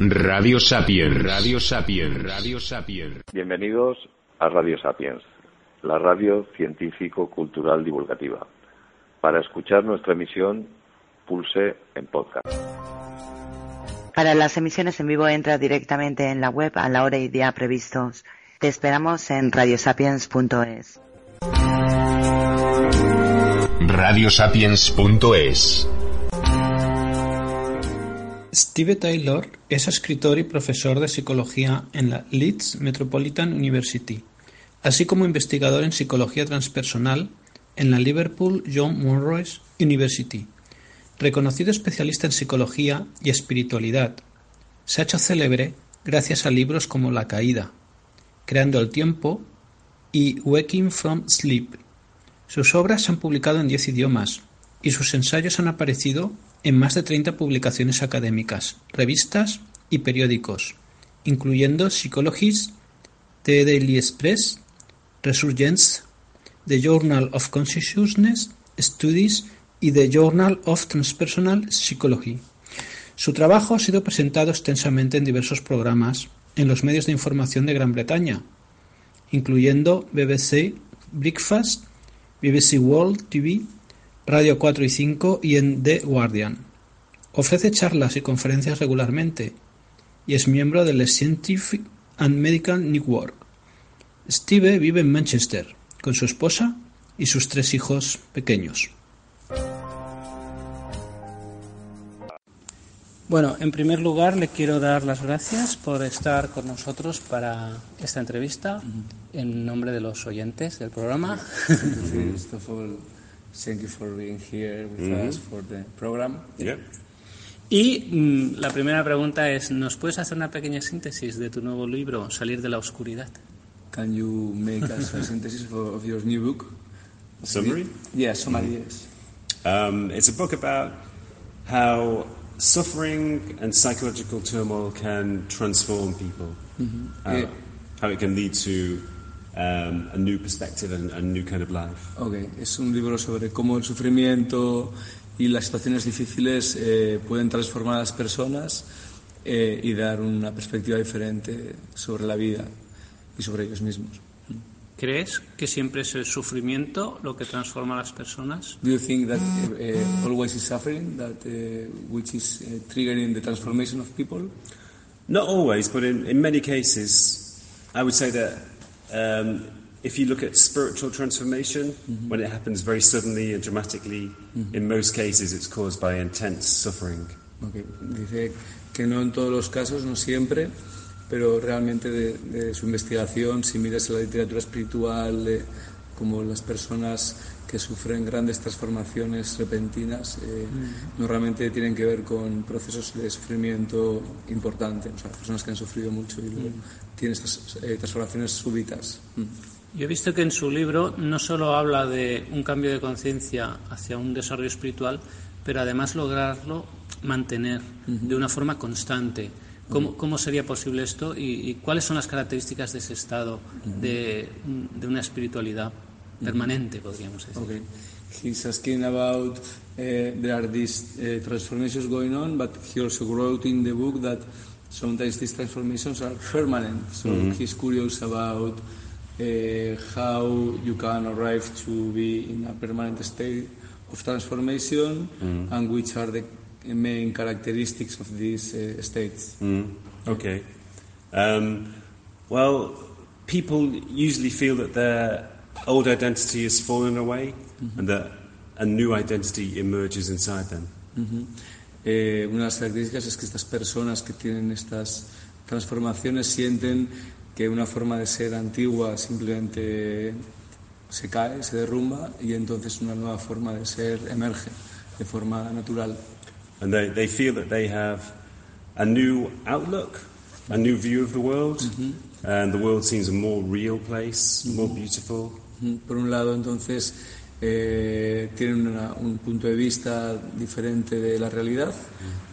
Radio Sapiens. Radio Sapiens. Radio Sapiens. Bienvenidos a Radio Sapiens, la radio científico-cultural divulgativa. Para escuchar nuestra emisión, pulse en podcast. Para las emisiones en vivo entra directamente en la web a la hora y día previstos. Te esperamos en radiosapiens.es. Radiosapiens.es Steve Taylor es escritor y profesor de psicología en la Leeds Metropolitan University, así como investigador en psicología transpersonal en la Liverpool John Monroe's University. Reconocido especialista en psicología y espiritualidad, se ha hecho célebre gracias a libros como La caída, Creando el tiempo y Waking from Sleep. Sus obras se han publicado en diez idiomas y sus ensayos han aparecido en más de treinta publicaciones académicas, revistas y periódicos, incluyendo Psychologist, The Daily Express, Resurgence, The Journal of Consciousness Studies y The Journal of Transpersonal Psychology. Su trabajo ha sido presentado extensamente en diversos programas en los medios de información de Gran Bretaña, incluyendo BBC Breakfast, BBC World TV Radio 4 y 5 y en The Guardian. Ofrece charlas y conferencias regularmente y es miembro del Scientific and Medical Network. Steve vive en Manchester con su esposa y sus tres hijos pequeños. Bueno, en primer lugar le quiero dar las gracias por estar con nosotros para esta entrevista en nombre de los oyentes del programa. Thank you for being here with mm -hmm. us for the program. Yeah. Y mm, la primera pregunta es, ¿nos puedes hacer una pequeña síntesis de tu nuevo libro, Salir de la Oscuridad? Can you make us a synthesis of, of your new book? Summary? Yeah, summary, yes. Um, it's a book about how suffering and psychological turmoil can transform people. Mm -hmm. how, yeah. how it can lead to um, a new perspective and a new kind of life. Okay, es un libro sobre cómo el sufrimiento y las situaciones difíciles eh, pueden transformar a las personas eh, y dar una perspectiva diferente sobre la vida y sobre ellos mismos. ¿Crees que siempre es el sufrimiento lo que transforma a las personas? Do you think that uh, always is suffering that uh, which is uh, triggering the transformation of people? Not always, but in, in many cases, I would say that um, if you look at spiritual transformation, mm-hmm. when it happens very suddenly and dramatically, mm-hmm. in most cases it's caused by intense suffering. Okay. Dice que no en todos los casos, no siempre, pero realmente de, de su investigación, si miras la literatura espiritual, de, como las personas que sufren grandes transformaciones repentinas, eh, mm. normalmente tienen que ver con procesos de sufrimiento importantes, o sea, personas que han sufrido mucho y luego mm. tienen estas eh, transformaciones súbitas. Mm. Yo he visto que en su libro no solo habla de un cambio de conciencia hacia un desarrollo espiritual, pero además lograrlo mantener de una forma constante. ¿Cómo, ¿Cómo, sería posible esto y, y, cuáles son las características de ese estado de, de una espiritualidad permanente, podríamos decir? Okay. He's asking about uh, there are these uh, transformations going on, but he also wrote in the book that sometimes these transformations are permanent. So Mm-hmm. he's curious about uh, how you can arrive to be in a permanent state of transformation Mm-hmm. and which are the main characteristics of these uh, states. Mm. Okay. Um, well, people usually feel that their old identity has fallen away and that a new identity emerges inside them. Ujú. Eh, una de las características es que estas personas que tienen estas transformaciones sienten que una forma de ser antigua simplemente se cae, se derrumba y entonces una nueva forma de ser emerge de forma natural. and they, they feel that they have a new outlook, a new view of the world, mm-hmm. and the world seems a more real place, more mm-hmm. beautiful. Por un lado, entonces, eh, tienen una- un punto de vista diferente de la realidad,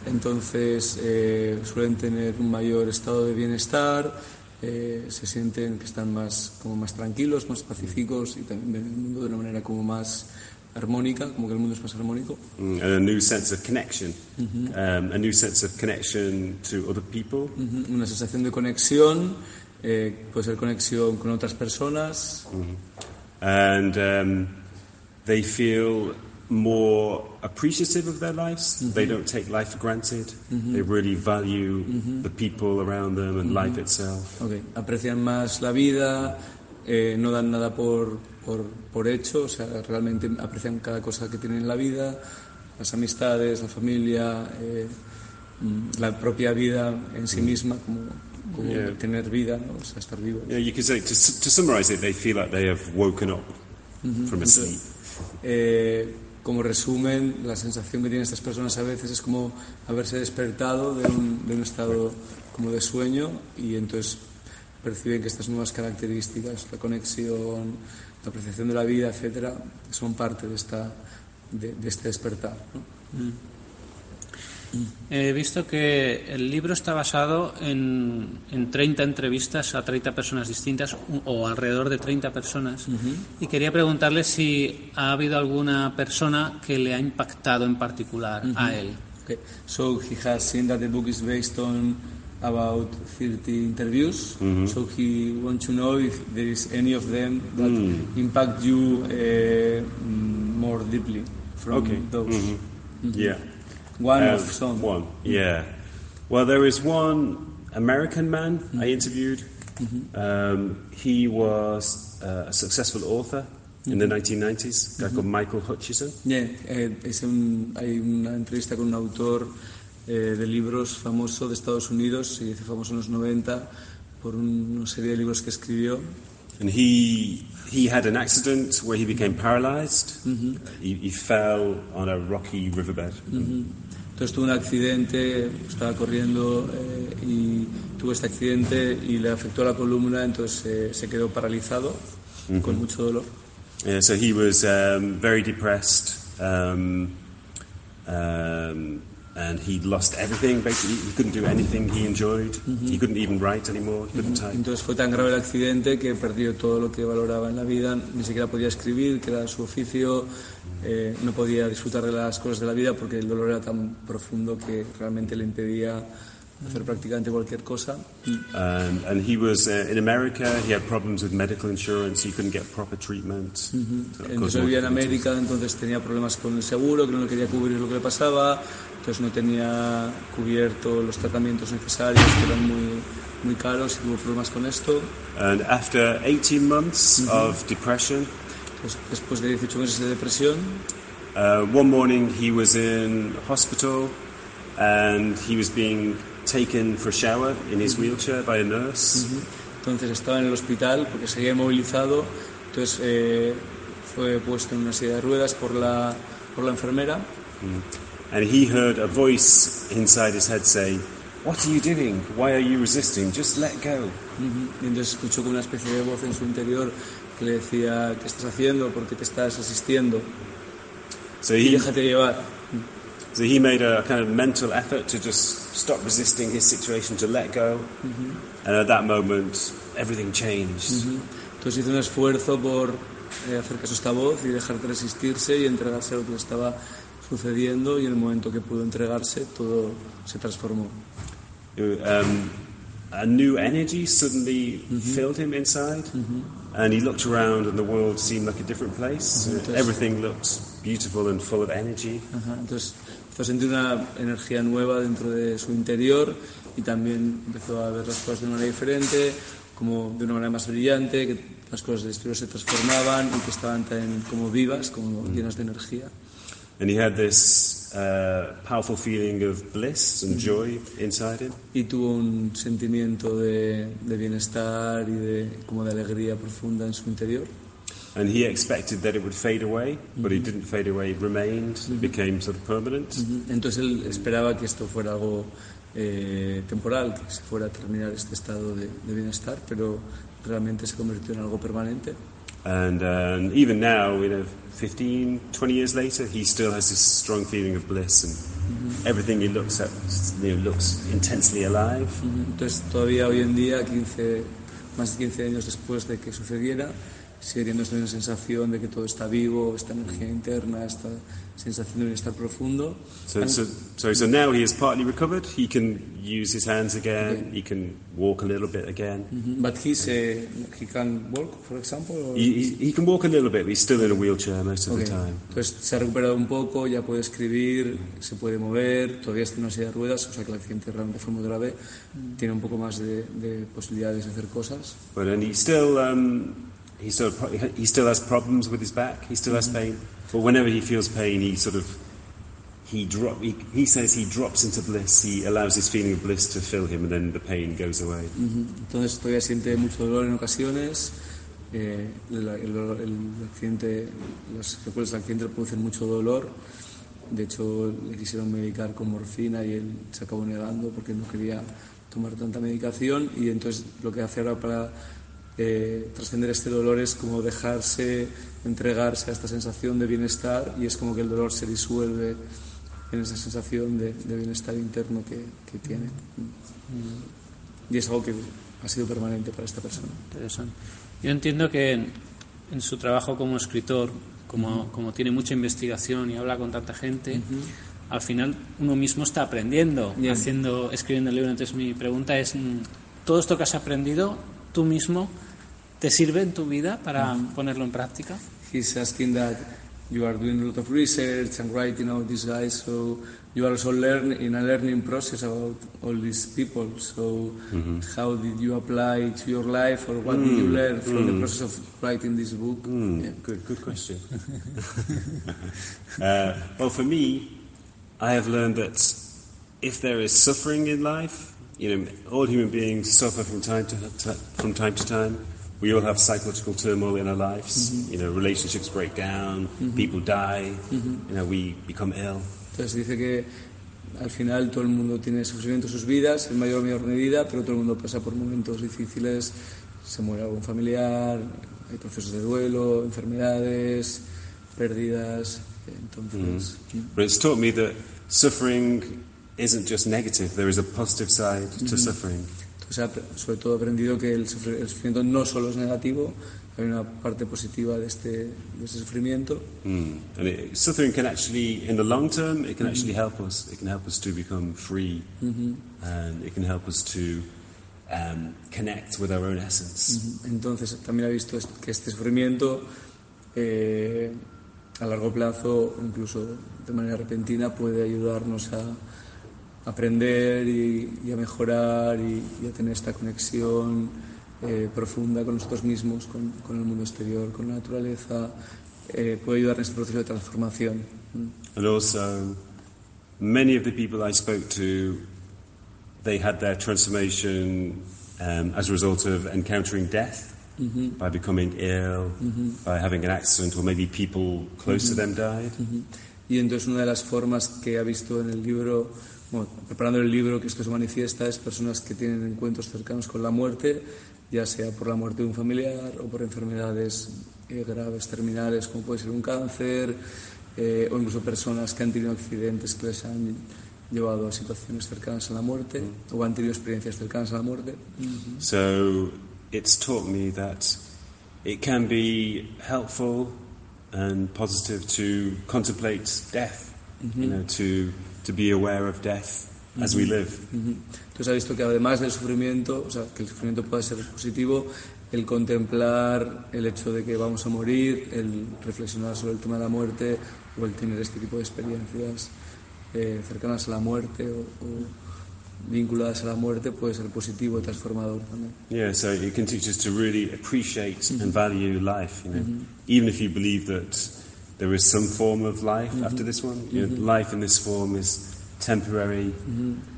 entonces eh, suelen tener un mayor estado de bienestar, eh, se sienten que están más, como más tranquilos, más pacíficos y también ven el mundo de una manera como más armónica, como que el mundo es más armónico. Mm, and a new sense of connection, um, a new sense of connection to other people, Ujú. Una sensación de conexión, eh, puede ser conexión con otras personas, and um, they feel more appreciative of their lives. They don't take life for granted. They really value the people around them and life itself. Ok, aprecian más la vida, eh, no dan nada por, por, por hecho, o sea, realmente aprecian cada cosa que tienen en la vida, las amistades, la familia, eh, mm, la propia vida en sí misma, como, como Yeah. tener vida, ¿no? o sea, estar vivo. Yeah, you could say to, to summarize it, they feel like they have woken up from a sleep. Eh, como resumen, la sensación que tienen estas personas a veces es como haberse despertado de un, de un estado como de sueño y entonces perciben que estas nuevas características, la conexión, la apreciación de la vida, etcétera, son parte de, esta, de, de este despertar. ¿no? He visto que el libro está basado en, en 30 entrevistas a 30 personas distintas o alrededor de 30 personas. Y quería preguntarle si ha habido alguna persona que le ha impactado en particular a él. Okay. So he has seen that the book is based on about 30 interviews. So he wants to know if there is any of them that impact you uh, mm, more deeply from Okay. those. Yeah. One Um, of some. One, yeah. Well, there is one American man I interviewed. Um, he was uh, a successful author in the 1990s, a guy called Michael Hutchison. Yeah, eh, es un- hay una entrevista con un autor eh, de libros famoso de Estados Unidos, se dice famoso en los 90 por un- una serie de libros que escribió. And he, he had an accident where he became paralyzed. He, he fell on a rocky riverbed. Entonces tuvo un accidente, estaba corriendo eh, y tuvo este accidente y le afectó la columna, entonces eh, se quedó paralizado con mucho dolor. Yeah, so he was um, very depressed, um, um, and he'd lost everything. Basically, he couldn't do anything he enjoyed. He couldn't even write anymore. He couldn't type. Entonces fue tan grave el accidente que perdió todo lo que valoraba en la vida, ni siquiera podía escribir, que era su oficio, eh, no podía disfrutar de las cosas de la vida porque el dolor era tan profundo que realmente le impedía hacer prácticamente cualquier cosa. And, and he was uh, in America. He had problems with medical insurance. He couldn't get proper treatment. Entonces vivía en. América, entonces tenía problemas con el seguro, que no le quería cubrir lo que le pasaba, entonces no tenía cubierto los tratamientos necesarios, que eran muy, muy caros y tuvo problemas con esto. And after 18 months of depression, Entonces, después de 18 meses de depresión, uh, one morning he was in hospital, and he was being taken for a shower in his wheelchair by a nurse. entonces estaba en el hospital porque seguía inmovilizado, entonces eh, fue puesto en una silla de ruedas por la, por la enfermera And he heard a voice inside his head say, What are you doing? Why are you resisting? Just let go. y entonces escuchó como una especie de voz en su interior que le decía, ¿qué estás haciendo? ¿Por qué te estás asistiendo? So Y he, déjate llevar. So he made a kind of mental effort to just stop resisting his situation, to let go. And at that moment, everything changed. Entonces hizo un esfuerzo por eh, hacer caso a esta voz y dejar de resistirse y entregarse a lo que le estaba sucediendo y en el momento que pudo entregarse todo se transformó. Um, a new energy suddenly filled him inside, and he looked around, and the world seemed like a different place. Uh, Everything looked beautiful and full of energy. Ajá, Entonces empezó a sentir una energía nueva dentro de su interior y también empezó a ver las cosas de una manera diferente, como de una manera más brillante, que las cosas del exterior se transformaban y que estaban tan como vivas, como llenas de energía. And he had this uh, powerful feeling of bliss and joy inside him. y tuvo un sentimiento de, de bienestar y de, como de alegría profunda en su interior. And he expected that it would fade away, but it didn't fade away, it remained, it became sort of permanent. Ujú. Entonces él esperaba que esto fuera algo eh, temporal, que se fuera a terminar este estado de, de bienestar, pero realmente se convirtió en algo permanente. And um, even now, you know, 15, 20 years later, he still has this strong feeling of bliss, and everything he looks at you know, looks intensely alive. Entonces todavía hoy en día, 15, más de 15 años después de que sucediera, sigue teniendo sensación de que todo está vivo, esta energía interna, esta sensación de bienestar profundo. So, so, so, so now he is partly recovered. He can use his hands again. He can walk a little bit again. Ujú. But he's, eh, he can walk, for example? or- He, he, he can walk a little bit, but he's still in a wheelchair most of Ok. the time. Entonces se ha recuperado un poco, ya puede escribir, se puede mover, todavía está en una silla de ruedas, o sea que el accidente realmente fue muy grave, tiene un poco más de, de posibilidades de hacer cosas. But and he still um, he still he still has problems with his back. He still has pain. But whenever he feels pain, he sort of he drop. He, he says he drops into bliss. He allows this feeling of bliss to fill him, and then the pain goes away. Ujú. Entonces todavía siente mucho dolor en ocasiones, eh, el, el dolor- el accidente, las secuelas del accidente producen mucho dolor, de hecho le quisieron medicar con morfina y él se acabó negando porque no quería tomar tanta medicación y entonces lo que hace ahora para eh, trascender este dolor es como dejarse, entregarse a esta sensación de bienestar y es como que el dolor se disuelve en esa sensación de, de bienestar interno que, que tiene. Y es algo que ha sido permanente para esta persona. Interesante. Yo entiendo que en, en su trabajo como escritor, como, como tiene mucha investigación y habla con tanta gente, al final uno mismo está aprendiendo, Bien. haciendo, escribiendo el libro. Entonces mi pregunta es, mm, ¿todo esto que has aprendido tú mismo te sirve en tu vida para ponerlo en práctica? He's asking that you are doing a lot of research and writing about these guys, so you are also learn in a learning process about all these people. So mm-hmm. how did you apply to your life, or what did you mm. learn from the mm. process of writing this book? Mm. Yeah. Good, good question. uh, well, for me, I have learned that if there is suffering in life, you know, all human beings suffer from time to, to from time to time. We all have psychological turmoil in our lives. Mm-hmm. You know, relationships break down, mm-hmm. people die. Mm-hmm. You know, we become ill. Entonces dice que al final todo el mundo tiene sufrimiento en sus vidas, en mayor o menor medida, pero todo el mundo pasa por momentos difíciles, se muere algún familiar, hay procesos de duelo, enfermedades, pérdidas, entonces... Mm. But it's taught me that suffering isn't just negative. There is a positive side to suffering. Entonces, sobre todo he aprendido que el, sufri- el sufrimiento no solo es negativo, hay una parte positiva de este, de este sufrimiento Mm. And it, suffering can actually, in the long term, it can actually help us. It can help us to become free, and it can help us to um, connect with our own essence. Entonces también he visto que este sufrimiento eh, a largo plazo, incluso de manera repentina, puede ayudarnos a aprender y, y a mejorar y, y a tener esta conexión eh, profunda con nosotros mismos, con, con el mundo exterior, con la naturaleza. eh, puede ayudar en este proceso de transformación. Mm. And also, many of the people I spoke to, they had their transformation um, as a result of encountering death. By becoming ill, by having an accident, or maybe people close to them died. Y entonces una de las formas que ha visto en el libro, bueno, preparando el libro que esto se manifiesta, es personas que tienen encuentros cercanos con la muerte, ya sea por la muerte de un familiar o por enfermedades eh, graves, terminales, como puede ser un cáncer, eh, o incluso personas que han tenido accidentes que les han llevado a situaciones cercanas a la muerte o han tenido experiencias cercanas a la muerte. So it's taught me that it can be helpful and positive to contemplate death, you know, to, to be aware of death as we live. Entonces ha visto que además del sufrimiento, o sea, que el sufrimiento puede ser positivo, el contemplar el hecho de que vamos a morir, el reflexionar sobre el tema de la muerte o el tener este tipo de experiencias eh, cercanas a la muerte o, o vinculadas a la muerte puede ser positivo y transformador también. Yeah, so it can teach us to really appreciate and value life, you know, even if you believe that there is some form of life after this one. You know, life in this form is temporary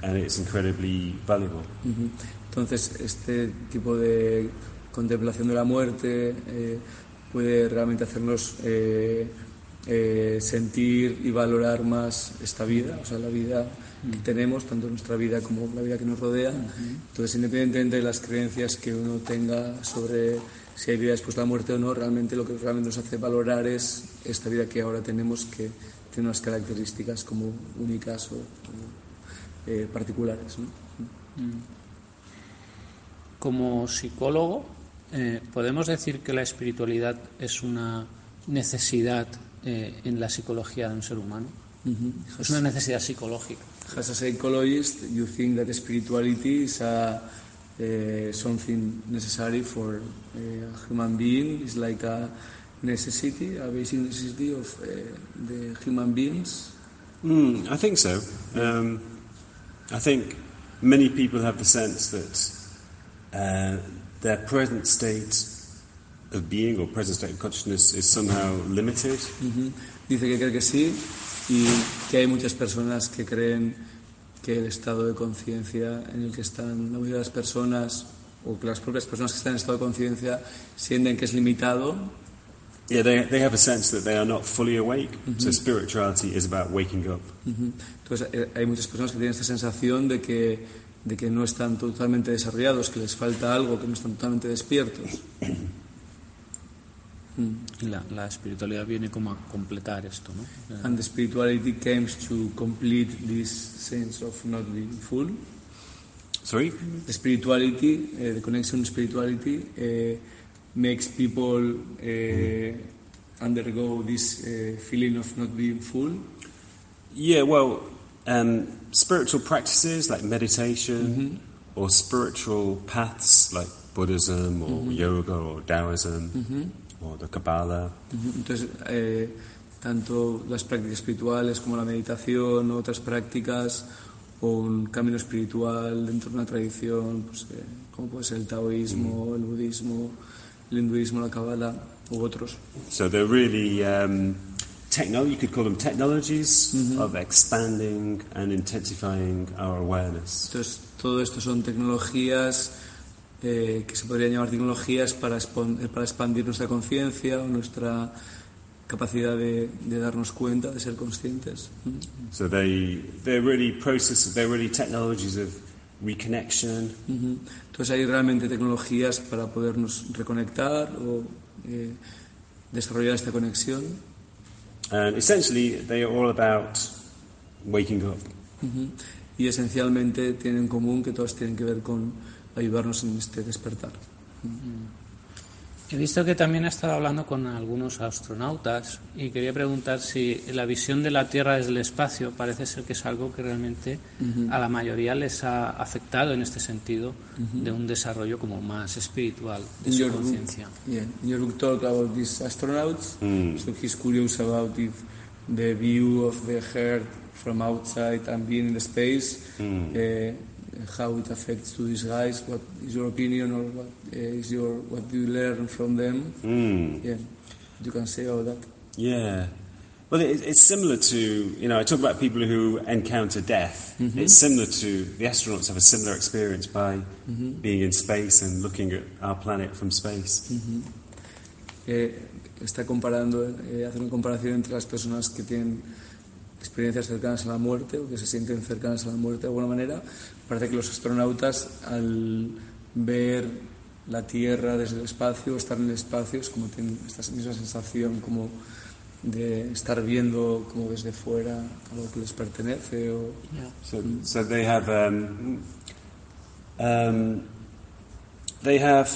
and it's incredibly valuable. Ujú. Entonces, este tipo de contemplación de la muerte, eh, puede realmente hacernos eh, eh, sentir y valorar más esta vida, o sea, la vida que tenemos, tanto nuestra vida como la vida que nos rodea. Entonces, independientemente de las creencias que uno tenga sobre si hay vida después de la muerte o no, realmente lo que realmente nos hace valorar es esta vida que ahora tenemos, que tiene unas características como únicas o, eh, particulares. Mm. Como psicólogo, eh, ¿podemos decir que la espiritualidad es una necesidad eh, en la psicología de un ser humano? Es una necesidad psicológica. As a psychologist, you think that spirituality is a, uh, something necessary for uh, a human being? It's like a necessity, a basic necessity of uh, the human beings? Mm, I think so. Um, I think many people have the sense that uh, their present state of being or present state of consciousness is somehow limited. Mm -hmm. Dice que cree que sí, y que hay muchas personas que creen que el estado de conciencia en el que están la mayoría de las personas o que las propias personas que están en estado de conciencia sienten que es limitado. Yeah, they, they have a sense that they are not fully awake. Mm -hmm. So spirituality is about waking up. Mm -hmm. Entonces eh, hay muchas personas que tienen esta sensación de que, de que no están totalmente desarrollados, que les falta algo, que no están totalmente despiertos. Mm. La, la, viene como a completar esto, ¿no? And the spirituality comes to complete this sense of not being full. Sorry? The spirituality, uh, the connection spirituality uh, makes people uh, undergo this feeling of not being full. Yeah, well, um, spiritual practices like meditation mm -hmm. or spiritual paths like Buddhism or mm -hmm. yoga or Taoism. Mm -hmm o de Kabbalah. Entonces, eh, tanto las prácticas espirituales como la meditación, otras prácticas, o un camino espiritual dentro de una tradición, pues, eh, como puede ser el taoísmo, el budismo, el hinduismo, la Kabbalah, u otros. So they're really um, technology, you could call them technologies of expanding and intensifying our awareness. Entonces, todo esto son tecnologías eh, que se podrían llamar tecnologías para, para expandir nuestra conciencia o nuestra capacidad de, de, darnos cuenta, de ser conscientes. So they, they're really processes, they're really technologies of reconnection. Uh -huh. Entonces hay realmente tecnologías para podernos reconectar o eh, desarrollar esta conexión. And essentially they are all about waking up. Uh -huh. Y esencialmente tienen en común que todas tienen que ver con ayudarnos en este despertar. He visto que también ha estado hablando con algunos astronautas y quería preguntar si la visión de la Tierra desde el espacio parece ser que es algo que realmente a la mayoría les ha afectado en este sentido de un desarrollo como más espiritual de su conciencia. Yeah, you talk about these astronauts, mm. so he's curious about if the view of the Earth from outside and being in the space. Mm. Uh, how it affects to these guys. What is your opinion, or what uh, is your what do you learn from them? Mm. Yeah, you can say all that. Yeah. Well, it's similar to, you know, I talk about people who encounter death. Mm-hmm. It's similar to, the astronauts have a similar experience by mm-hmm. being in space and looking at our planet from space. Mm-hmm. Eh, está comparando, eh, hace una comparación entre las personas que tienen experiencias cercanas a la muerte o que se sienten cercanas a la muerte de alguna manera, parece que los astronautas al ver la Tierra desde el espacio, estar en el espacio, es como tienen esta misma sensación como de estar viendo como desde fuera algo que les pertenece o yeah. so, so they have um, um, they have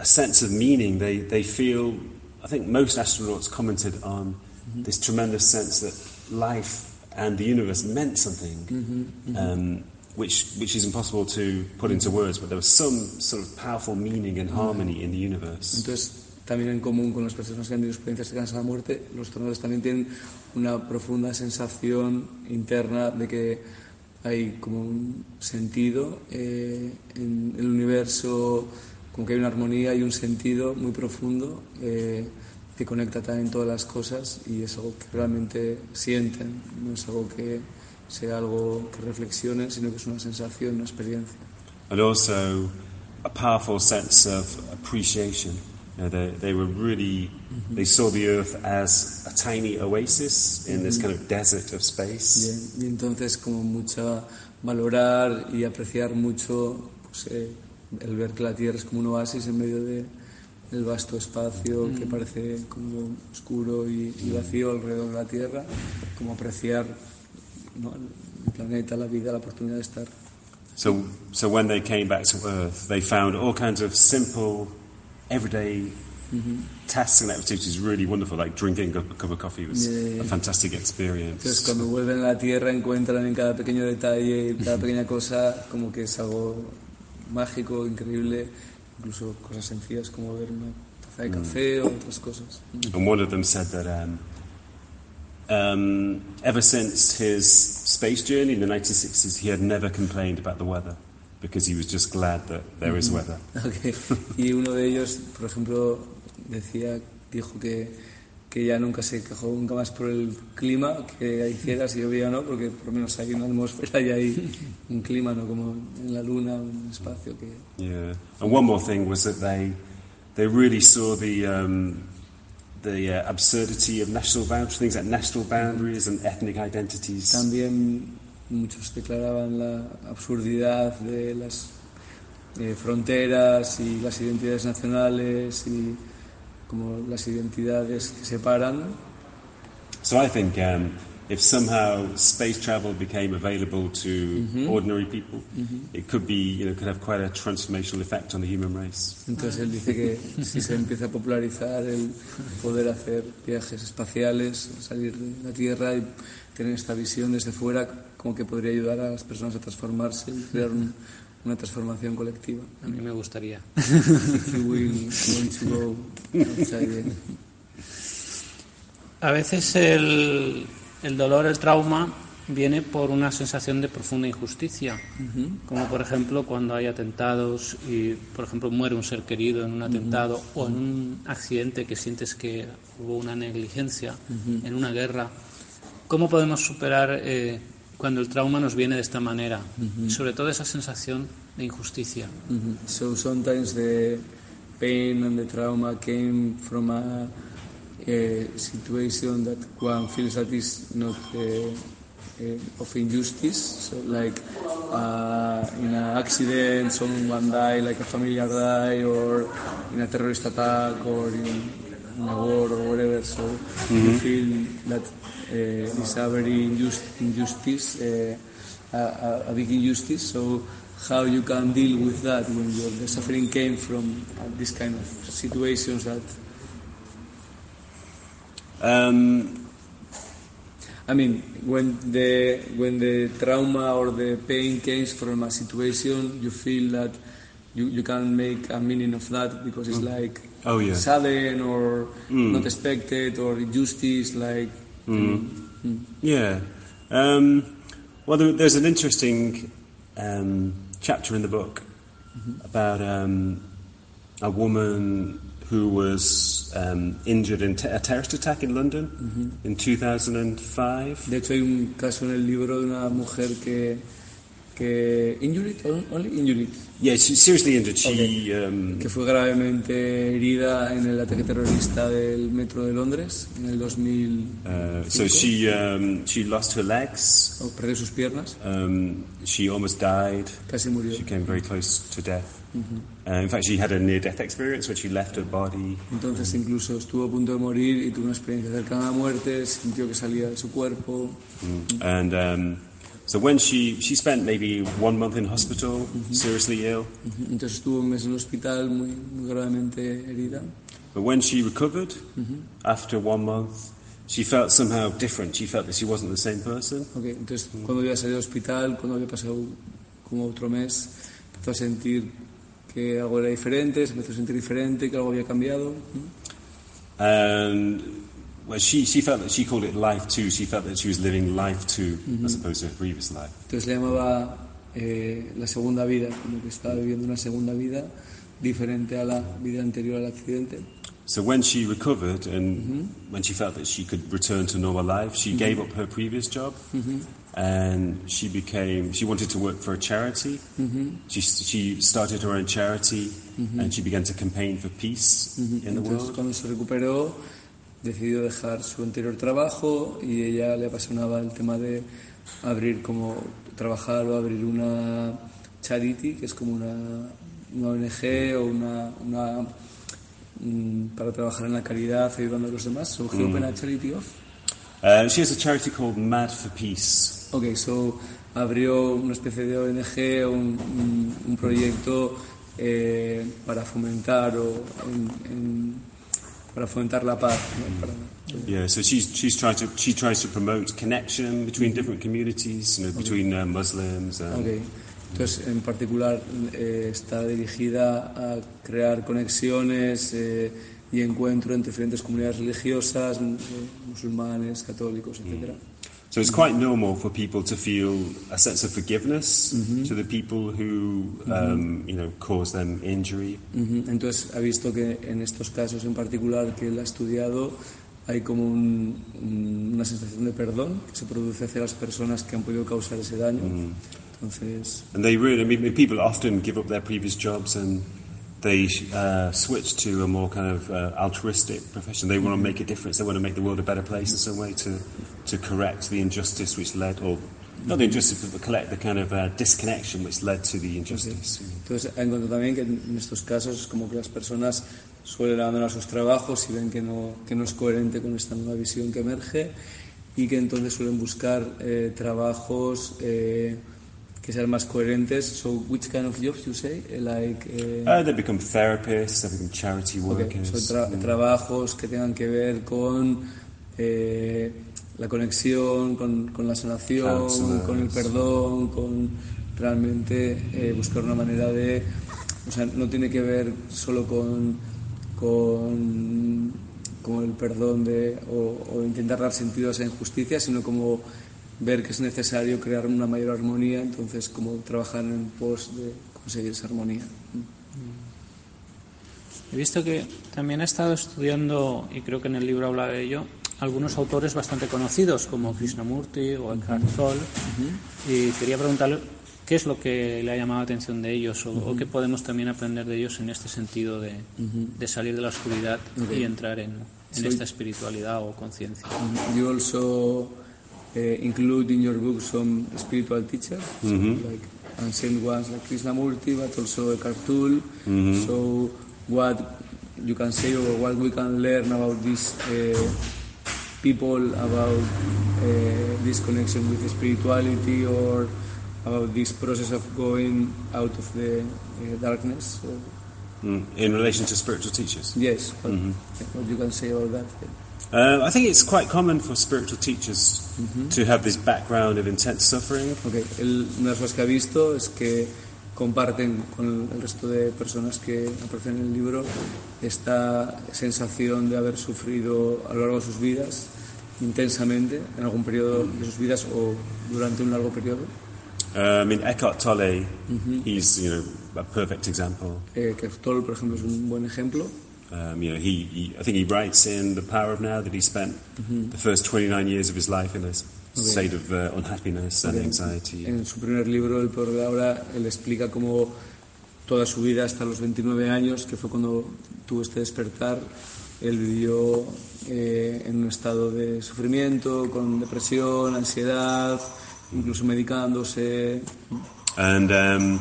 a sense of meaning they they feel I think most astronauts commented on mm-hmm. this tremendous sense that life and the universe meant something, mm-hmm, mm-hmm. Um, which which is impossible to put into words, but there was some sort of powerful meaning and harmony in the universe. Entonces, también en común con las personas que han tenido experiencias cercanas a la muerte, los astronautas también tienen una profunda sensación interna de que hay como un sentido eh, en el universo, como que hay una armonía y un sentido muy profundo. Eh, que conecta también todas las cosas y es algo que realmente sienten, no es algo que sea algo que reflexionen, sino que es una sensación, una experiencia. And also a powerful sense of appreciation. You know, they, they were really, they saw the Earth as a tiny oasis in this kind of desert of space. Y, y entonces como mucha valorar y apreciar mucho pues, eh, el ver que la Tierra es como un oasis en medio de el vasto espacio que parece como oscuro y, y vacío alrededor de la Tierra, como apreciar ¿no? el planeta, la vida, la oportunidad de estar. So, so when they came back to Earth, they found all kinds of simple, everyday tasks and activities really wonderful, like drinking a cup of coffee was Yeah, a fantastic experience. Entonces cuando vuelven a la Tierra encuentran en cada pequeño detalle, cada pequeña cosa, como que es algo mágico, increíble, incluso cosas sencillas como ver una taza de café o otras cosas. And one of them said that um, um, ever since his space journey in the 1960s, he had never complained about the weather because he was just glad that there is weather. Ok. Y uno de ellos, por ejemplo, decía, dijo que, que ya nunca se quejó nunca más por el clima, que hiciera si llovía o no, porque por lo menos hay una atmósfera y hay un clima, no como en la luna, un espacio que... Yeah. And one more thing was that they they really saw the um, the uh, absurdity of national boundaries, things like national boundaries and ethnic identities. También muchos declaraban la absurdidad de las eh, fronteras y las identidades nacionales y como las identidades que separan. So I think um, if somehow space travel became available to ordinary people, it could be, you know, could have quite a transformational effect on the human race. Entonces él dice que si se empieza a popularizar el poder hacer viajes espaciales, salir de la Tierra y tener esta visión desde fuera, como que podría ayudar a las personas a transformarse y crear un- una transformación colectiva. A mí me gustaría. A veces el, el dolor, el trauma, viene por una sensación de profunda injusticia, como por ejemplo cuando hay atentados y, por ejemplo, muere un ser querido en un atentado o en un accidente que sientes que hubo una negligencia, en una guerra. ¿Cómo podemos superar eh, cuando el trauma nos viene de esta manera? Sobre todo esa sensación de injusticia. So sometimes the pain and the trauma came from a, a situation that one feels that is not uh, uh, of injustice. So like uh, in an accident, someone die, like a familiar die, or in a terrorist attack, or in, in a war or whatever. So you feel that uh, it's a very injust, injustice, uh, a, a, big injustice. So how you can deal with that when your, the suffering came from uh, this kind of situations that Um, I mean when the when the trauma or the pain comes from a situation you feel that you, you can make a meaning of that because it's like Oh, yeah. sudden or not expected or injustice like Yeah. Um, well, there, there's an interesting um, chapter in the book about um, a woman who was um, injured in te- a terrorist attack in London in 2005. De hecho, hay un caso en el libro de una mujer que, que injured, only injured, Yeah, seriously injured. She um, que fue gravemente herida en el ataque terrorista del metro de Londres en el 2000. uh, so she um, she lost her legs. o perdió sus piernas, Um, she almost died. casi murió. She came very close to death. Uh, in fact, she had a near-death experience when she left her body. Entonces incluso estuvo a punto de morir y tuvo una experiencia cercana a la muerte, sintió que salía de su cuerpo. And um, so when she she spent maybe one month in hospital, mm-hmm. seriously ill. Mm-hmm. Entonces estuvo un mes en el hospital muy, muy gravemente herida. But when she recovered mm-hmm. after one month, she felt somehow different. She felt that she wasn't the same person. Ok, Entonces cuando había salido del hospital, cuando había pasado como otro mes, empezó a sentir que algo era diferente, se empezó a sentir diferente, que algo había cambiado. And well, she she felt that she called it life too. She felt that she was living life 2 mm-hmm. as opposed to her previous life. Entonces le llamaba eh, la segunda vida, como que estaba viviendo una segunda vida diferente a la vida anterior al accidente. So when she recovered and mm-hmm. when she felt that she could return to normal life, she mm-hmm. gave up her previous job and she became she wanted to work for a charity. She she started her own charity and she began to campaign for peace in the Entonces, world. cuando se recuperó, decidió dejar su anterior trabajo y ella le apasionaba el tema de abrir como trabajar o abrir una charity, que es como una, una ONG o una, una mm, para trabajar en la caridad, ayudando a los demás. So, he opened a charity of Uh, she has a charity called Mad for Peace. Ok, so abrió una especie de ONG o un, un- un proyecto eh, para fomentar o en- en- para fomentar la paz. ¿no? Para- Yeah, so she's she's trying to she tries to promote connection between different communities, you know, between uh, Muslims and ok. Entonces, en particular, eh, está dirigida a crear conexiones eh, y encuentro entre diferentes comunidades religiosas, eh, musulmanes, católicos, etc. So it's quite normal for people to feel a sense of forgiveness to the people who, um, you know, cause them injury. Ujú, Entonces ha visto que en estos casos en particular que él ha estudiado hay como un- un- una sensación de perdón que se produce hacia las personas que han podido causar ese daño. Entonces, And they really, I mean, people often give up their previous jobs and they uh, switch to a more kind of uh, altruistic profession. They want to make a difference. They want to make the world a better place in some way to, to correct the injustice which led, or not the injustice, but collect the kind of uh, disconnection which led to the injustice. entonces ha encontrado también que en estos casos es como que las personas suelen abandonar sus trabajos y ven que no, que no es coherente con esta nueva visión que emerge y que entonces suelen buscar eh, trabajos eh, que sean más coherentes. So, which kind of jobs you say? Like, eh, Uh, they become therapists, they become charity workers. son tra- trabajos que tengan que ver con eh, la conexión, con, con la sanación, con el perdón, con realmente eh, buscar una manera de... O sea, no tiene que ver solo con, con, con el perdón de, o, o intentar dar sentido a esa injusticia, sino como ver que es necesario crear una mayor armonía, entonces como trabajar en pos de conseguir esa armonía. He visto que también ha estado estudiando, y creo que en el libro habla de ello, algunos autores bastante conocidos como Krishnamurti o Eckhart Tolle. Y quería preguntarle qué es lo que le ha llamado la atención de ellos o, o qué podemos también aprender de ellos en este sentido de, de salir de la oscuridad y entrar en, en Soy- esta espiritualidad o conciencia. You also uh, include in your book some spiritual teachers, so like ancient ones like Krishnamurti, but also Eckhart Tolle. So, what you can say or what we can learn about these uh, people, about uh, this connection with spirituality, or about this process of going out of the uh, darkness. So, Mm, in relation to spiritual teachers. yes, what, what you can say about that? Uh, I think it's quite common for spiritual teachers to have this background of intense suffering. Ok, él, una de las cosas que ha visto es que comparten con el resto de personas que aparecen en el libro esta sensación de haber sufrido a lo largo de sus vidas intensamente en algún periodo de sus vidas o durante un largo periodo. Uh, I mean, Eckhart Tolle, he's you know a perfect example. Eh, que Toll, por ejemplo, es un buen ejemplo. Um, you know, he, he I think he writes in The Power of Now that he spent the first 29 years of his life in a state of uh, unhappiness and anxiety. En su primer libro, El Poder de Ahora, él explica cómo toda su vida hasta los 29 años, que fue cuando tuvo este despertar, él vivió eh, en un estado de sufrimiento, con depresión, ansiedad, incluso medicándose. And um,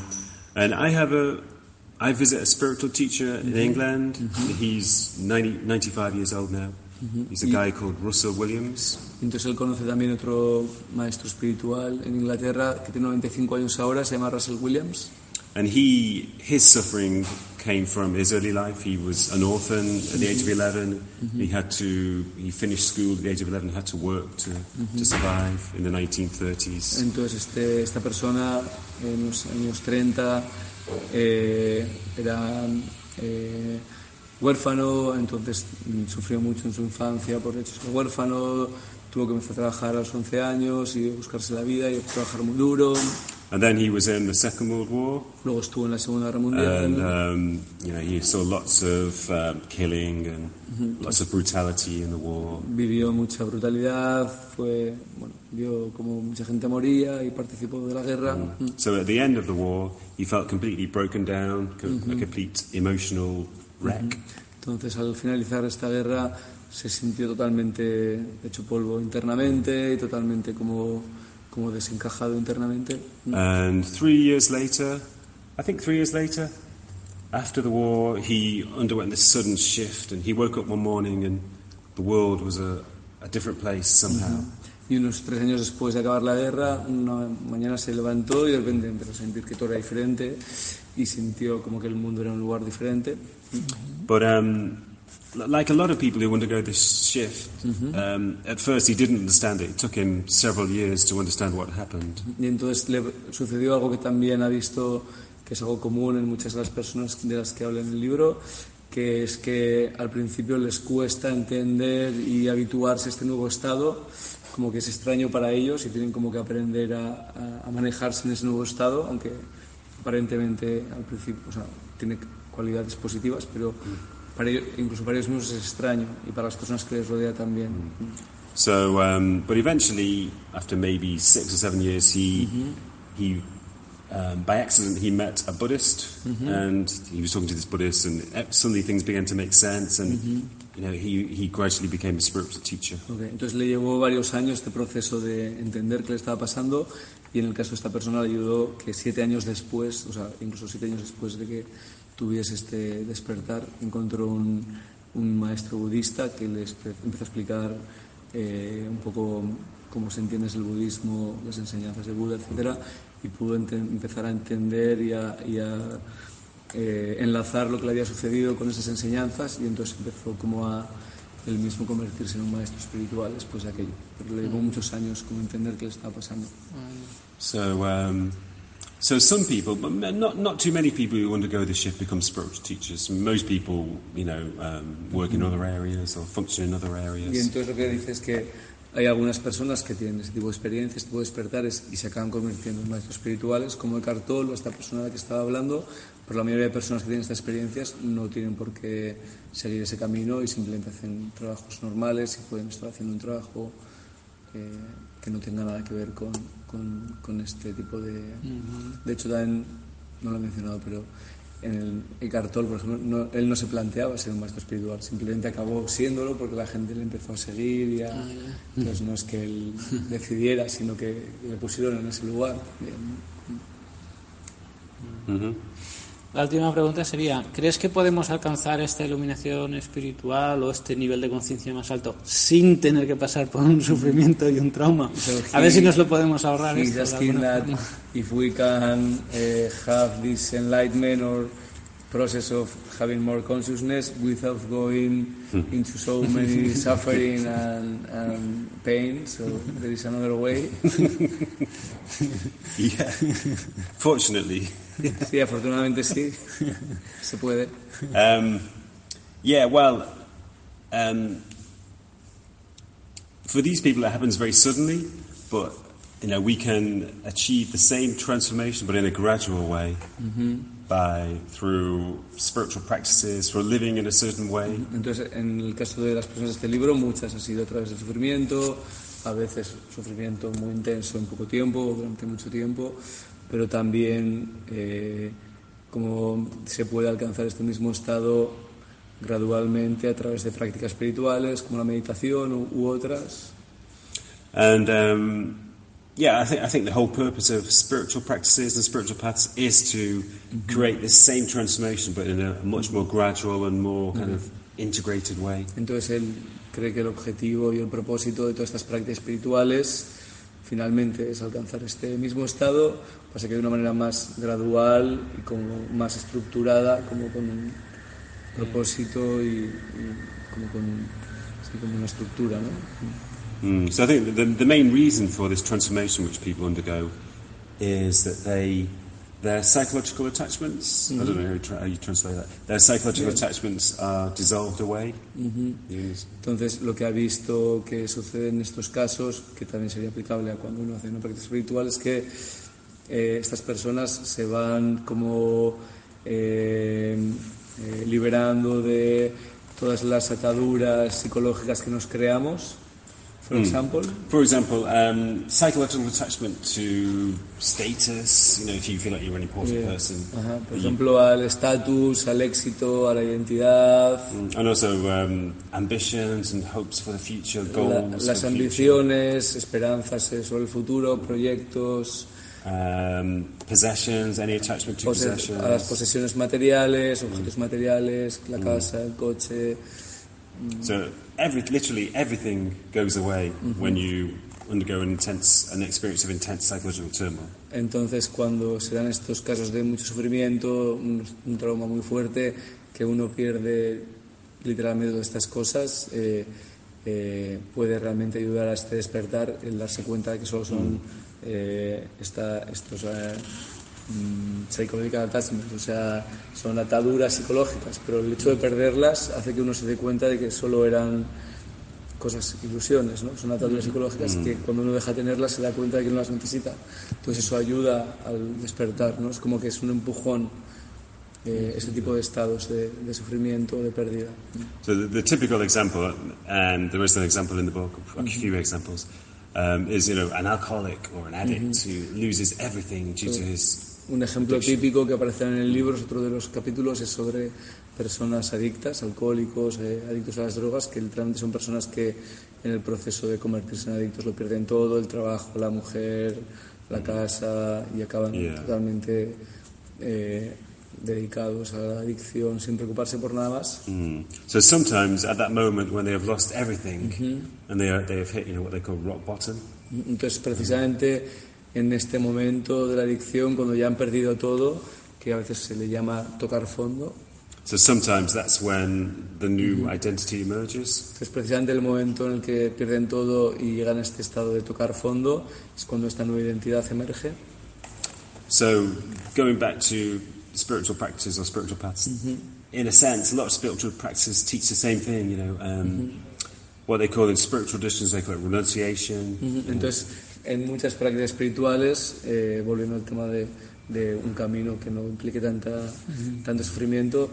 and I have a I visit a spiritual teacher in England. He's 90, 95 years old now. He's a guy called Russell Williams. Entonces él conoce también otro maestro espiritual en Inglaterra que tiene 95 años ahora, se llama Russell Williams. And he, his suffering came from his early life. He was an orphan at the age of 11. He had to, he finished school at the age of 11, had to work to, to survive in the 1930s. Entonces este, esta persona en los años 30 eh, era eh, huérfano, entonces mm, sufrió mucho en su infancia por hechos de huérfano, tuvo que empezar a trabajar a los 11 años y buscarse la vida y trabajar muy duro And then he was in the Second World War, Luego estuvo en la Segunda Guerra Mundial. and um, you know he saw lots of um, killing and lots of brutality in the war. vivió mucha brutalidad, fue, bueno, vio como mucha gente moría y participó de la guerra. Mm. So at the end of the war, he felt completely broken down, a complete emotional wreck. Entonces, al finalizar esta guerra, se sintió totalmente hecho polvo internamente y totalmente como, como desencajado internamente. And three years later, I think three years later, after the war, he underwent this sudden shift, and he woke up one morning and the world was a, a different place somehow. Y unos tres años después de acabar la guerra, una mañana se levantó y de repente empezó a sentir que todo era diferente y sintió como que el mundo era un lugar diferente. But um, like a lot of people who undergo this shift, um, at first he didn't understand it. It took him several years to understand what happened. Y entonces le sucedió algo que también ha visto que es algo común en muchas de las personas de las que habla en el libro, que es que al principio les cuesta entender y habituarse a este nuevo estado, como que es extraño para ellos y tienen como que aprender a, a- a manejarse en ese nuevo estado, aunque aparentemente al principio o sea, tiene cualidades positivas, pero para ellos- incluso para ellos mismos es extraño y para las personas que les rodea también. So, um, but eventually, after maybe six or seven years, he he um, by accident he met a Buddhist, and he was talking to this Buddhist, and uh, suddenly things began to make sense, and you know he he gradually became a spiritual teacher. Ok, Entonces le llevó varios años este proceso de entender qué le estaba pasando y en el caso de esta persona le ayudó que siete años después, o sea, incluso siete años después de que tuviese este despertar, encontró un, un maestro budista que le empezó a explicar eh, un poco cómo se entiende el budismo, las enseñanzas de Buda, etcétera, y pudo empezar a entender y a, y a, eh, enlazar lo que le había sucedido con esas enseñanzas y entonces empezó como a él mismo convertirse en un maestro espiritual después de aquello. Pero le llevó muchos años como entender qué le estaba pasando. So, um, so some people, but not not too many people who undergo this shift become spiritual teachers. Most people, you know, um, work in other areas or function in other Y areas. entonces lo que dice es que hay algunas personas que tienen ese tipo de experiencias, este tipo de despertares y se acaban convirtiendo en maestros espirituales, como el Cartol o esta persona de la que estaba hablando, pero la mayoría de personas que tienen estas experiencias no tienen por qué seguir ese camino y simplemente hacen trabajos normales y pueden estar haciendo un trabajo eh, que no tenga nada que ver con, con- con este tipo de... De hecho, también, no lo he mencionado, pero en el, Cartol, por ejemplo, no- él no se planteaba ser un maestro espiritual, simplemente acabó siéndolo porque la gente le empezó a seguir y a- entonces no es que él decidiera, sino que le pusieron en ese lugar. La última pregunta sería, ¿crees que podemos alcanzar esta iluminación espiritual o este nivel de conciencia más alto sin tener que pasar por un sufrimiento y un trauma? So A ver si nos lo podemos ahorrar. He's asking that if we can uh, have this enlightenment or process of having more consciousness without going into so many suffering and, and pain. So there is another way. Yeah, fortunately. Sí, afortunadamente sí, se puede. Um, yeah, well, um, for these people, it happens very suddenly, but you know we can achieve the same transformation, but in a gradual way, by through spiritual practices, through living in a certain way. Entonces, en el caso de las personas de este libro, muchas ha sido a través del sufrimiento, a veces sufrimiento muy intenso en poco tiempo, durante mucho tiempo, pero también eh, como se puede alcanzar este mismo estado gradualmente a través de prácticas espirituales como la meditación u, u otras. And um, yeah, I think I think the whole purpose of spiritual practices and spiritual paths is to create this same transformation, but in a much more gradual and more kind of integrated way. Entonces él cree que el objetivo y el propósito de todas estas prácticas espirituales finalmente es alcanzar este mismo estado, pasa que de una manera más gradual y como más estructurada, como con un propósito y, y como con sí, como una estructura, ¿no? Mm. So I think the, the main reason for this transformation which people undergo is that they their psychological attachments. I don't know how you, tra- how you translate that. Their psychological attachments are dissolved away. Yes. Entonces, lo que ha visto que sucede en estos casos, que también sería aplicable a cuando uno hace una práctica espiritual, es que eh, estas personas se van como eh, eh, liberando de todas las ataduras psicológicas que nos creamos. For example, For example, um, psychological attachment to status, you know, if you feel like you're an important Yeah. person. Ajá, por ejemplo, al estatus, al éxito, a la identidad, Mm, And also um, ambitions and hopes for the future, la- goals. las for the future. ambiciones, esperanzas sobre el futuro, proyectos, Um, possessions, any attachment to possessions. a las posesiones materiales, objetos materiales, la casa, el coche. So every, literally everything goes away when you undergo an intense, an experience of intense psychological turmoil. Entonces, cuando se dan estos casos de mucho sufrimiento, un, un trauma muy fuerte, que uno pierde literalmente todas estas cosas, eh, eh, puede realmente ayudar a este despertar, el darse cuenta de que solo son eh, esta- estos mm, psychological attachments, o sea, son ataduras psicológicas, pero el hecho de perderlas hace que uno se dé cuenta de que solo eran cosas, ilusiones, ¿no? Son ataduras psicológicas que cuando uno deja de tenerlas se da cuenta de que no las necesita. Entonces eso ayuda al despertar, ¿no? Es como que es un empujón eh, ese tipo de estados de, de sufrimiento, de pérdida. So the, the typical example, and there is an example in the book, a few examples, um, is you know an alcoholic or an addict who loses everything due to his Un ejemplo típico que aparece en el libro, es otro de los capítulos, es sobre personas adictas, alcohólicos, eh, adictos a las drogas, que literalmente son personas que en el proceso de convertirse en adictos lo pierden todo, el trabajo, la mujer, la casa, y acaban Yeah. totalmente eh, dedicados a la adicción sin preocuparse por nada más. Mm. So sometimes at that moment when they have lost everything and they are, they have hit you know what they call rock bottom, Entonces, precisamente en este momento de la adicción, cuando ya han perdido todo, que a veces se le llama tocar fondo, so sometimes that's when the new identity emerges. es precisamente el momento en el que pierden todo y llegan a este estado de tocar fondo, es cuando esta nueva identidad emerge. So going back to spiritual practices or spiritual paths, in a sense, a lot of spiritual practices teach the same thing. You know, um, what they call in spiritual traditions they call it renunciation. Entonces, en muchas prácticas espirituales, eh, volviendo al tema de, de un camino que no implique tanta, tanto sufrimiento,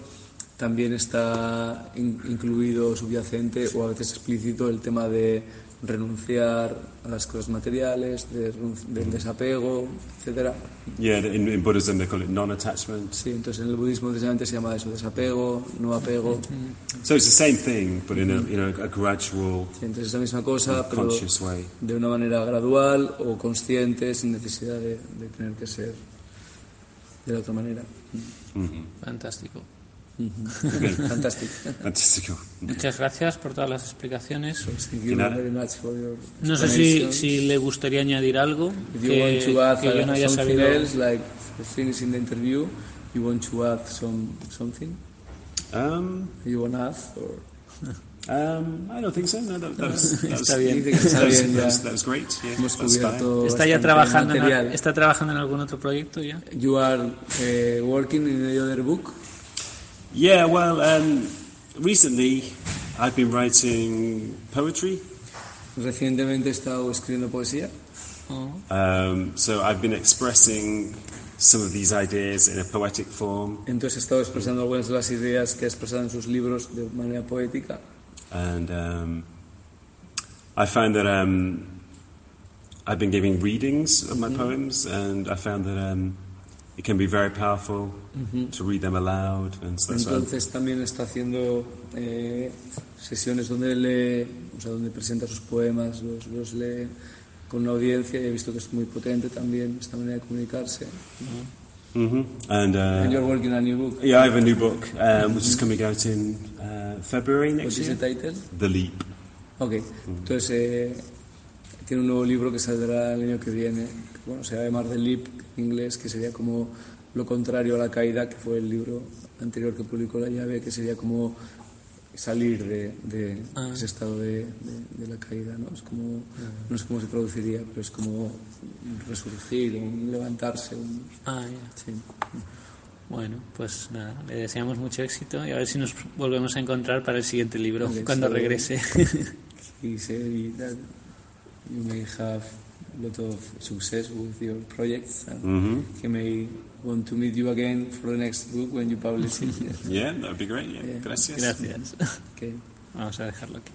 también está in- incluido subyacente o a veces explícito el tema de renunciar a las cosas materiales, de del desapego, etcétera. Yeah, in, in Buddhism they call it non-attachment. Sí, entonces en el budismo precisamente se llama eso, desapego, no apego. So it's the same thing, but in a you know a gradual, Sí, entonces es la misma cosa, pero conscious way. de una manera gradual o consciente, sin necesidad de, de tener que ser de la otra manera. Fantástico. Fantástico. Muchas gracias por todas las explicaciones. No sé si, si le gustaría añadir algo If you que, want to add que yo no haya something sabido. else, like finishing the interview, you want to add some something? Um, You want to add? Or... um, I don't think so. No, that, that was, that was, Está bien. Está ya. was, that was great. Yeah, Hemos that's fine. cubierto ¿Está ya bastante trabajando en. ¿Está trabajando en algún otro proyecto ya? You are uh, working in the other book? Yeah, well, um, recently I've been writing poetry. Recientemente he estado escribiendo poesía. Oh, Um, so I've been expressing some of these ideas in a poetic form, Entonces he estado expresando algunas de las ideas que ha expresado en sus libros de manera poética. and um, I found that um, I've been giving readings of my poems, and I found that um, it can be very powerful to read them aloud, and so Entonces también está haciendo eh, sesiones donde lee, o sea, donde presenta sus poemas, los, los lee con una audiencia y he visto que es muy potente también esta manera de comunicarse. Mhm. and. Uh, And you're working on a new book. Yeah, I have a new book um, which is coming out in uh, February What next is year. the title? The Leap. Ok, entonces eh, tiene un nuevo libro que saldrá el año que viene, bueno, se llama The Leap en inglés, que sería como lo contrario a la caída, que fue el libro anterior que publicó La Llave, que sería como salir de, de ese estado de, de- de la caída, ¿no? Es como, no sé cómo se traduciría, pero es como resurgir, un levantarse, un- ah, ya. sí. Bueno, pues nada, le deseamos mucho éxito y a ver si nos volvemos a encontrar para el siguiente libro, cuando regrese. You may have a lot of success with your projects and Mhm. he may want to meet you again for the next book when you publish it. Yeah, that would be great. Yeah. Yeah. Gracias. Gracias. Okay. Vamos a dejarlo aquí.